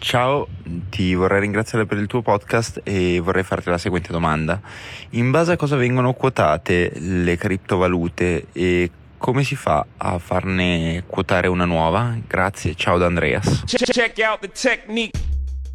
Ciao, ti vorrei ringraziare per il tuo podcast e vorrei farti la seguente domanda. In base a cosa vengono quotate le criptovalute e come si fa a farne quotare una nuova? Grazie, ciao da Andreas.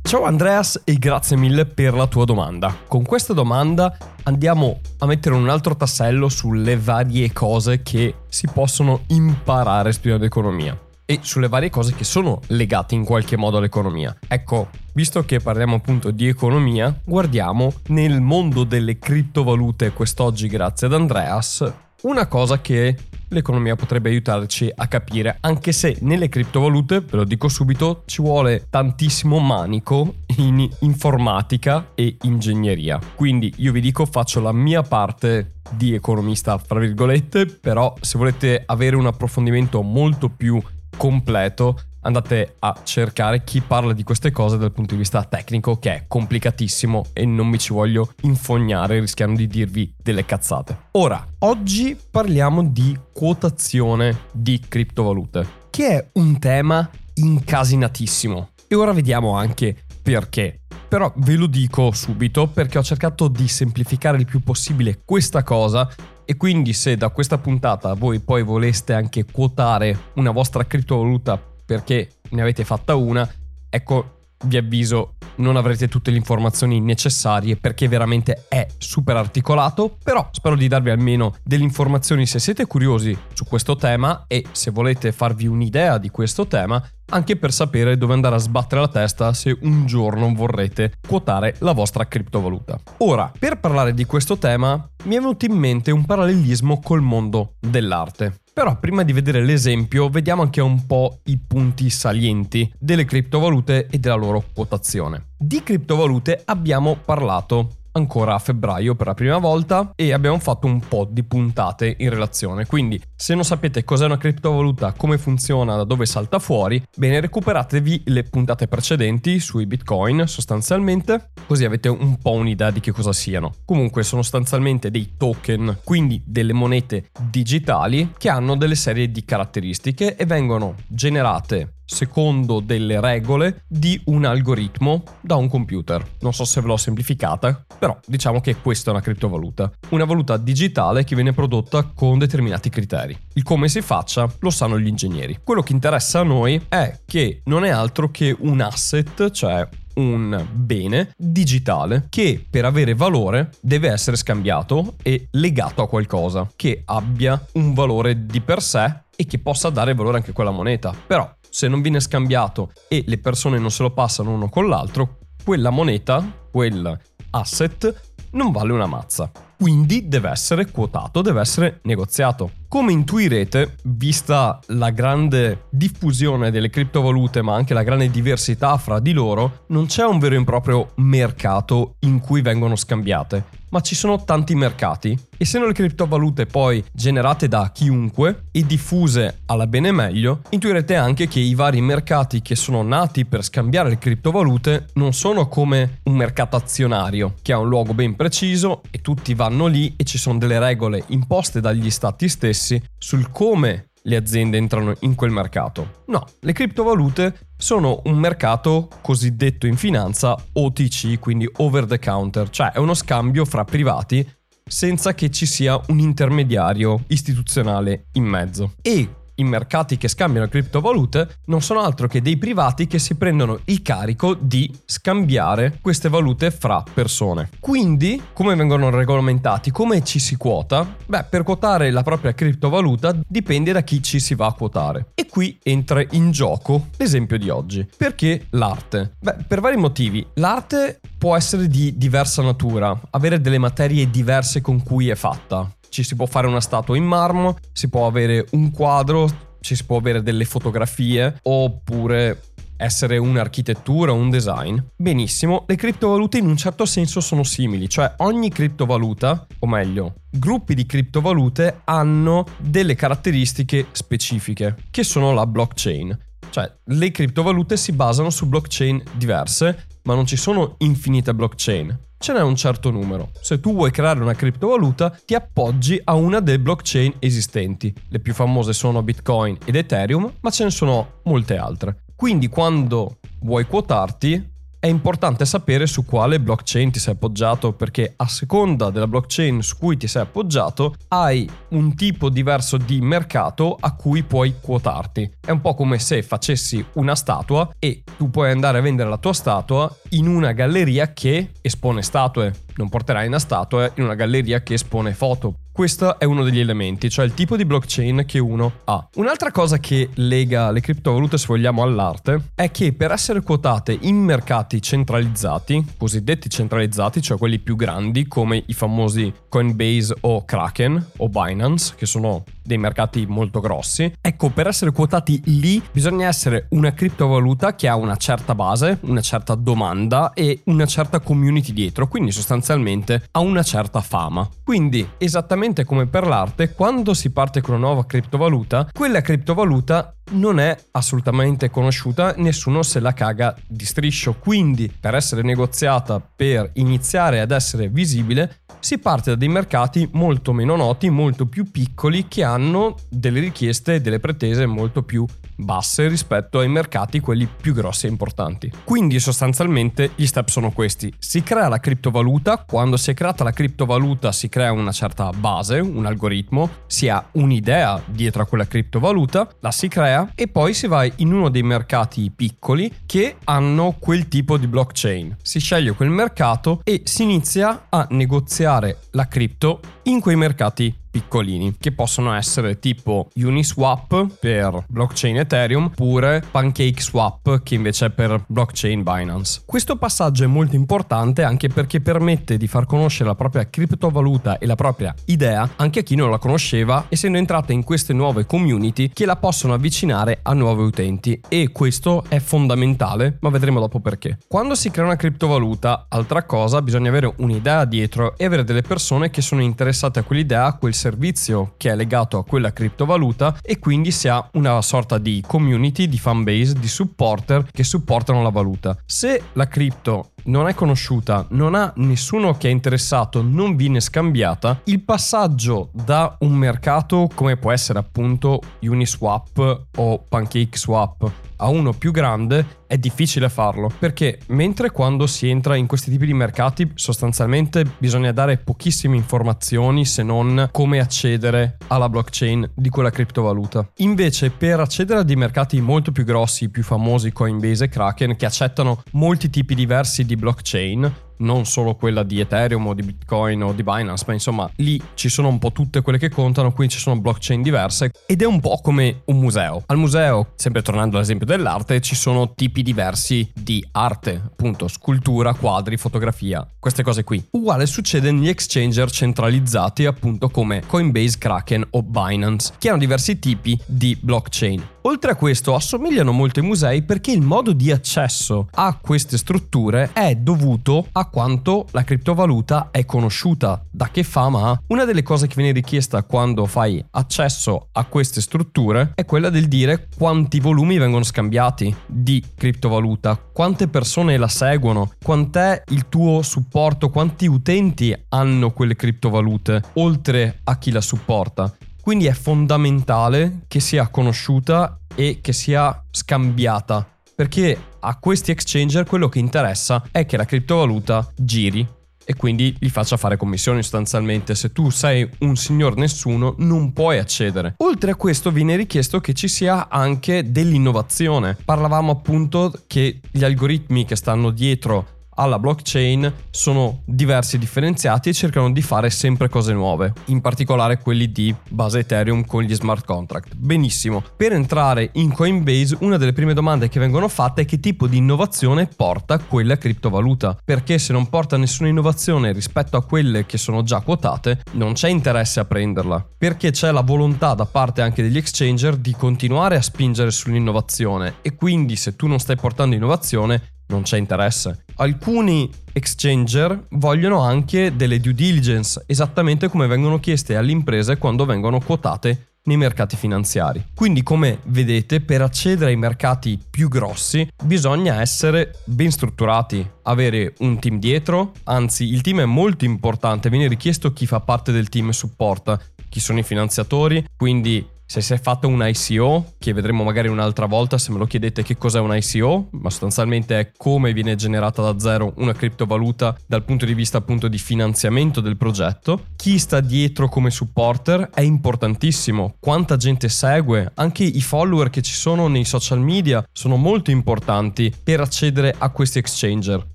Ciao Andreas e grazie mille per la tua domanda. Con questa domanda andiamo a mettere un altro tassello sulle varie cose che si possono imparare studiando economia e sulle varie cose che sono legate in qualche modo all'economia. Ecco, visto che parliamo appunto di economia, guardiamo nel mondo delle criptovalute quest'oggi grazie ad Andreas una cosa che l'economia potrebbe aiutarci a capire, anche se nelle criptovalute, ve lo dico subito, ci vuole tantissimo manico in informatica e ingegneria. Quindi io vi dico faccio la mia parte di economista, fra virgolette, però se volete avere un approfondimento molto più completo, andate a cercare chi parla di queste cose dal punto di vista tecnico, che è complicatissimo e non mi ci voglio infognare rischiando di dirvi delle cazzate. Ora, oggi parliamo di quotazione di criptovalute, che è un tema incasinatissimo. E ora vediamo anche perché. Però ve lo dico subito perché ho cercato di semplificare il più possibile questa cosa e quindi se da questa puntata voi poi voleste anche quotare una vostra criptovaluta perché ne avete fatta una, ecco vi avviso non avrete tutte le informazioni necessarie perché veramente è super articolato, però spero di darvi almeno delle informazioni se siete curiosi su questo tema e se volete farvi un'idea di questo tema, anche per sapere dove andare a sbattere la testa se un giorno vorrete quotare la vostra criptovaluta. Ora, per parlare di questo tema, mi è venuto in mente un parallelismo col mondo dell'arte. Però prima di vedere l'esempio, vediamo anche un po' i punti salienti delle criptovalute e della loro quotazione. Di criptovalute abbiamo parlato ancora a febbraio per la prima volta e abbiamo fatto un po' di puntate in relazione. Quindi, se non sapete cos'è una criptovaluta, come funziona, da dove salta fuori, bene, recuperatevi le puntate precedenti sui bitcoin sostanzialmente, così avete un po' un'idea di che cosa siano. Comunque sono sostanzialmente dei token, quindi delle monete digitali che hanno delle serie di caratteristiche e vengono generate secondo delle regole di un algoritmo da un computer. Non so se ve l'ho semplificata, però diciamo che questa è una criptovaluta. Una valuta digitale che viene prodotta con determinati criteri. Il come si faccia lo sanno gli ingegneri. Quello che interessa a noi è che non è altro che un asset, cioè un bene digitale che per avere valore deve essere scambiato e legato a qualcosa che abbia un valore di per sé e che possa dare valore anche a quella moneta. Però se non viene scambiato e le persone non se lo passano uno con l'altro, quella moneta, quel asset non vale una mazza. Quindi deve essere quotato, deve essere negoziato. Come intuirete, vista la grande diffusione delle criptovalute, ma anche la grande diversità fra di loro, non c'è un vero e proprio mercato in cui vengono scambiate ma ci sono tanti mercati. Essendo le criptovalute poi generate da chiunque e diffuse alla bene meglio, intuirete anche che i vari mercati che sono nati per scambiare le criptovalute non sono come un mercato azionario, che ha un luogo ben preciso e tutti vanno lì e ci sono delle regole imposte dagli stati stessi sul come le aziende entrano in quel mercato. No, le criptovalute sono un mercato cosiddetto in finanza OTC, quindi over the counter, cioè è uno scambio fra privati senza che ci sia un intermediario istituzionale in mezzo. E i mercati che scambiano criptovalute non sono altro che dei privati che si prendono il carico di scambiare queste valute fra persone. Quindi, come vengono regolamentati? Come ci si quota? Beh, per quotare la propria criptovaluta dipende da chi ci si va a quotare. E qui entra in gioco l'esempio di oggi. Perché l'arte? Beh, per vari motivi. L'arte può essere di diversa natura, avere delle materie diverse con cui è fatta ci si può fare una statua in marmo, si può avere un quadro, ci si può avere delle fotografie oppure essere un'architettura, un design. Benissimo, le criptovalute in un certo senso sono simili, cioè ogni criptovaluta, o meglio, gruppi di criptovalute hanno delle caratteristiche specifiche, che sono la blockchain. Cioè, le criptovalute si basano su blockchain diverse, ma non ci sono infinite blockchain. Ce n'è un certo numero. Se tu vuoi creare una criptovaluta, ti appoggi a una delle blockchain esistenti. Le più famose sono Bitcoin ed Ethereum, ma ce ne sono molte altre. Quindi quando vuoi quotarti, è importante sapere su quale blockchain ti sei appoggiato perché a seconda della blockchain su cui ti sei appoggiato hai un tipo diverso di mercato a cui puoi quotarti. È un po' come se facessi una statua e tu puoi andare a vendere la tua statua in una galleria che espone statue. Non porterai una statua in una galleria che espone foto. Questo è uno degli elementi, cioè il tipo di blockchain che uno ha. Un'altra cosa che lega le criptovalute, se vogliamo, all'arte è che per essere quotate in mercati centralizzati, cosiddetti centralizzati, cioè quelli più grandi come i famosi Coinbase o Kraken o Binance, che sono dei mercati molto grossi, ecco, per essere quotati lì bisogna essere una criptovaluta che ha una certa base, una certa domanda e una certa community dietro, quindi sostanzialmente ha una certa fama. Quindi, esattamente come per l'arte, quando si parte con una nuova criptovaluta, quella criptovaluta non è assolutamente conosciuta, nessuno se la caga di striscio. Quindi, per essere negoziata, per iniziare ad essere visibile, si parte da dei mercati molto meno noti, molto più piccoli, che hanno delle richieste e delle pretese molto più basse rispetto ai mercati quelli più grossi e importanti. Quindi sostanzialmente gli step sono questi. Si crea la criptovaluta, quando si è creata la criptovaluta si crea una certa base, un algoritmo, si ha un'idea dietro a quella criptovaluta, la si crea e poi si va in uno dei mercati piccoli che hanno quel tipo di blockchain. Si sceglie quel mercato e si inizia a negoziare la cripto in quei mercati piccolini che possono essere tipo Uniswap per blockchain Ethereum oppure PancakeSwap che invece è per blockchain Binance. Questo passaggio è molto importante anche perché permette di far conoscere la propria criptovaluta e la propria idea anche a chi non la conosceva essendo entrata in queste nuove community che la possono avvicinare a nuovi utenti e questo è fondamentale ma vedremo dopo perché. Quando si crea una criptovaluta altra cosa bisogna avere un'idea dietro e avere delle persone che sono interessate a quell'idea, a quel servizio che è legato a quella criptovaluta e quindi si ha una sorta di community, di fanbase, di supporter che supportano la valuta. Se la cripto non è conosciuta, non ha nessuno che è interessato, non viene scambiata, il passaggio da un mercato come può essere appunto Uniswap o PancakeSwap a uno più grande è difficile farlo perché mentre quando si entra in questi tipi di mercati sostanzialmente bisogna dare pochissime informazioni se non come accedere alla blockchain di quella criptovaluta. Invece per accedere a dei mercati molto più grossi, più famosi Coinbase e Kraken che accettano molti tipi diversi di blockchain non solo quella di Ethereum o di Bitcoin o di Binance, ma insomma lì ci sono un po' tutte quelle che contano, quindi ci sono blockchain diverse ed è un po' come un museo. Al museo, sempre tornando all'esempio dell'arte, ci sono tipi diversi di arte, appunto scultura, quadri, fotografia, queste cose qui. Uguale succede negli exchanger centralizzati appunto come Coinbase, Kraken o Binance, che hanno diversi tipi di blockchain. Oltre a questo assomigliano molto ai musei perché il modo di accesso a queste strutture è dovuto a quanto la criptovaluta è conosciuta, da che fama ha. Una delle cose che viene richiesta quando fai accesso a queste strutture è quella del dire quanti volumi vengono scambiati di criptovaluta, quante persone la seguono, quant'è il tuo supporto, quanti utenti hanno quelle criptovalute, oltre a chi la supporta. Quindi è fondamentale che sia conosciuta e che sia scambiata perché a questi exchanger quello che interessa è che la criptovaluta giri e quindi gli faccia fare commissioni sostanzialmente. Se tu sei un signor nessuno non puoi accedere. Oltre a questo viene richiesto che ci sia anche dell'innovazione. Parlavamo appunto che gli algoritmi che stanno dietro alla blockchain sono diversi e differenziati e cercano di fare sempre cose nuove, in particolare quelli di base Ethereum con gli smart contract. Benissimo, per entrare in Coinbase una delle prime domande che vengono fatte è che tipo di innovazione porta quella criptovaluta, perché se non porta nessuna innovazione rispetto a quelle che sono già quotate, non c'è interesse a prenderla, perché c'è la volontà da parte anche degli exchanger di continuare a spingere sull'innovazione e quindi se tu non stai portando innovazione non c'è interesse. Alcuni exchanger vogliono anche delle due diligence, esattamente come vengono chieste alle imprese quando vengono quotate nei mercati finanziari. Quindi come vedete per accedere ai mercati più grossi bisogna essere ben strutturati, avere un team dietro, anzi il team è molto importante, viene richiesto chi fa parte del team supporta, chi sono i finanziatori, quindi se si è fatto un ICO, che vedremo magari un'altra volta se me lo chiedete che cos'è un ICO, ma sostanzialmente è come viene generata da zero una criptovaluta dal punto di vista appunto di finanziamento del progetto. Chi sta dietro come supporter è importantissimo, quanta gente segue, anche i follower che ci sono nei social media sono molto importanti per accedere a questi exchanger.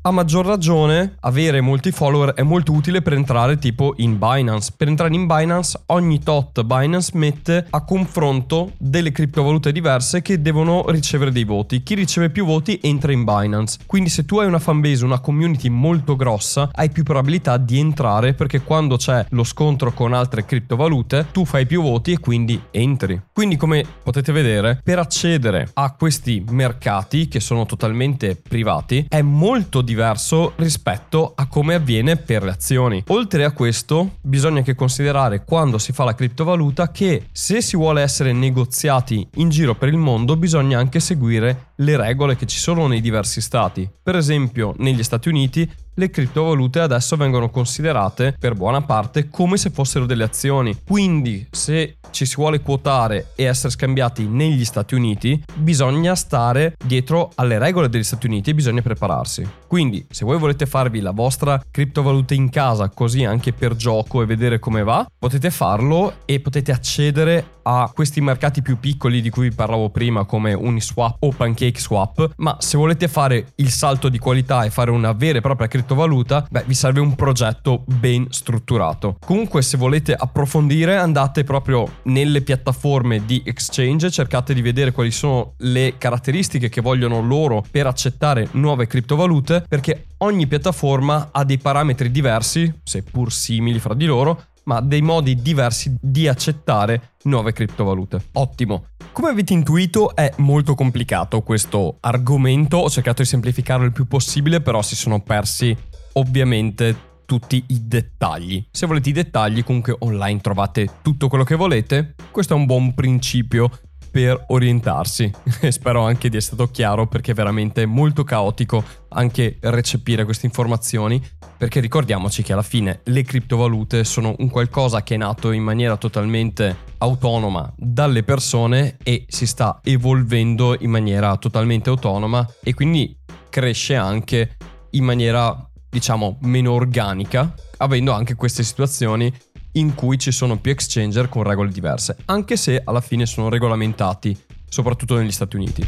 A maggior ragione, avere molti follower è molto utile per entrare tipo in Binance. Per entrare in Binance ogni tot Binance mette a comunità confronto delle criptovalute diverse che devono ricevere dei voti. Chi riceve più voti entra in Binance. Quindi se tu hai una fanbase, una community molto grossa, hai più probabilità di entrare perché quando c'è lo scontro con altre criptovalute, tu fai più voti e quindi entri. Quindi come potete vedere, per accedere a questi mercati che sono totalmente privati è molto diverso rispetto a come avviene per le azioni. Oltre a questo, bisogna anche considerare quando si fa la criptovaluta che se si vuole vuole essere negoziati in giro per il mondo bisogna anche seguire le regole che ci sono nei diversi stati. Per esempio, negli Stati Uniti le criptovalute adesso vengono considerate per buona parte come se fossero delle azioni. Quindi, se ci si vuole quotare e essere scambiati negli Stati Uniti, bisogna stare dietro alle regole degli Stati Uniti e bisogna prepararsi. Quindi, se voi volete farvi la vostra criptovaluta in casa, così anche per gioco e vedere come va, potete farlo e potete accedere a questi mercati più piccoli di cui vi parlavo prima, come Uniswap o PancakeSwap. Ma se volete fare il salto di qualità e fare una vera e propria criptovaluta, beh, vi serve un progetto ben strutturato. Comunque, se volete approfondire, andate proprio nelle piattaforme di exchange, cercate di vedere quali sono le caratteristiche che vogliono loro per accettare nuove criptovalute, perché ogni piattaforma ha dei parametri diversi, seppur simili fra di loro, ma dei modi diversi di accettare nuove criptovalute. Ottimo. Come avete intuito è molto complicato questo argomento, ho cercato di semplificarlo il più possibile, però si sono persi ovviamente tutti i dettagli. Se volete i dettagli, comunque online trovate tutto quello che volete. Questo è un buon principio per orientarsi. Spero anche di essere stato chiaro perché è veramente molto caotico anche recepire queste informazioni perché ricordiamoci che alla fine le criptovalute sono un qualcosa che è nato in maniera totalmente autonoma dalle persone e si sta evolvendo in maniera totalmente autonoma e quindi cresce anche in maniera diciamo, meno organica, avendo anche queste situazioni in cui ci sono più exchanger con regole diverse, anche se alla fine sono regolamentati, soprattutto negli Stati Uniti.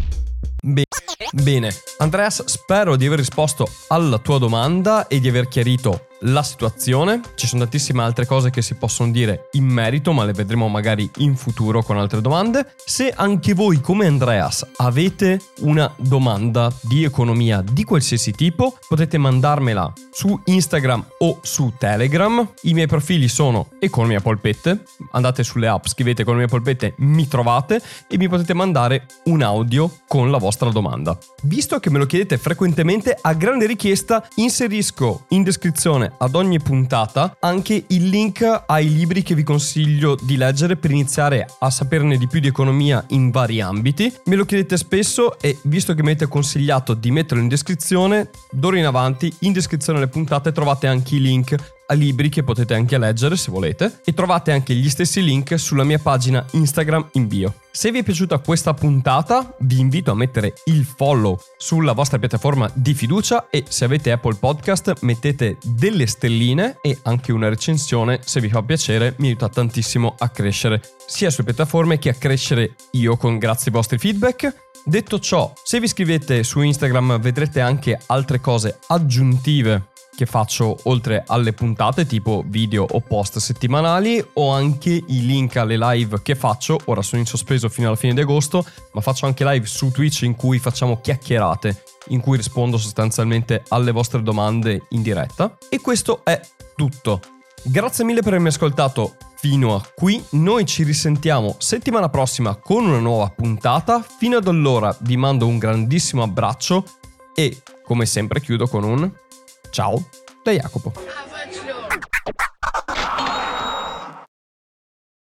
Be- bene, Andreas, spero di aver risposto alla tua domanda e di aver chiarito la situazione. Ci sono tantissime altre cose che si possono dire in merito, ma le vedremo magari in futuro con altre domande. Se anche voi, come Andreas, avete una domanda di economia di qualsiasi tipo, potete mandarmela su Instagram o su Telegram. I miei profili sono Economia Polpette. Andate sulle app, scrivete Economia Polpette, mi trovate e mi potete mandare un audio con la vostra domanda. Visto che me lo chiedete frequentemente, a grande richiesta inserisco in descrizione ad ogni puntata anche il link ai libri che vi consiglio di leggere per iniziare a saperne di più di economia in vari ambiti. Me lo chiedete spesso e visto che mi avete consigliato di metterlo in descrizione, d'ora in avanti in descrizione alle puntate trovate anche i link libri che potete anche leggere se volete e trovate anche gli stessi link sulla mia pagina Instagram in bio. Se vi è piaciuta questa puntata vi invito a mettere il follow sulla vostra piattaforma di fiducia e se avete Apple Podcast mettete delle stelline e anche una recensione se vi fa piacere mi aiuta tantissimo a crescere sia sulle piattaforme che a crescere io con grazie ai vostri feedback Detto ciò, se vi iscrivete su Instagram vedrete anche altre cose aggiuntive che faccio oltre alle puntate tipo video o post settimanali o anche i link alle live che faccio, ora sono in sospeso fino alla fine di agosto, ma faccio anche live su Twitch in cui facciamo chiacchierate, in cui rispondo sostanzialmente alle vostre domande in diretta. E questo è tutto. Grazie mille per avermi ascoltato fino a qui, noi ci risentiamo settimana prossima con una nuova puntata, fino ad allora vi mando un grandissimo abbraccio e come sempre chiudo con un Ciao da Jacopo.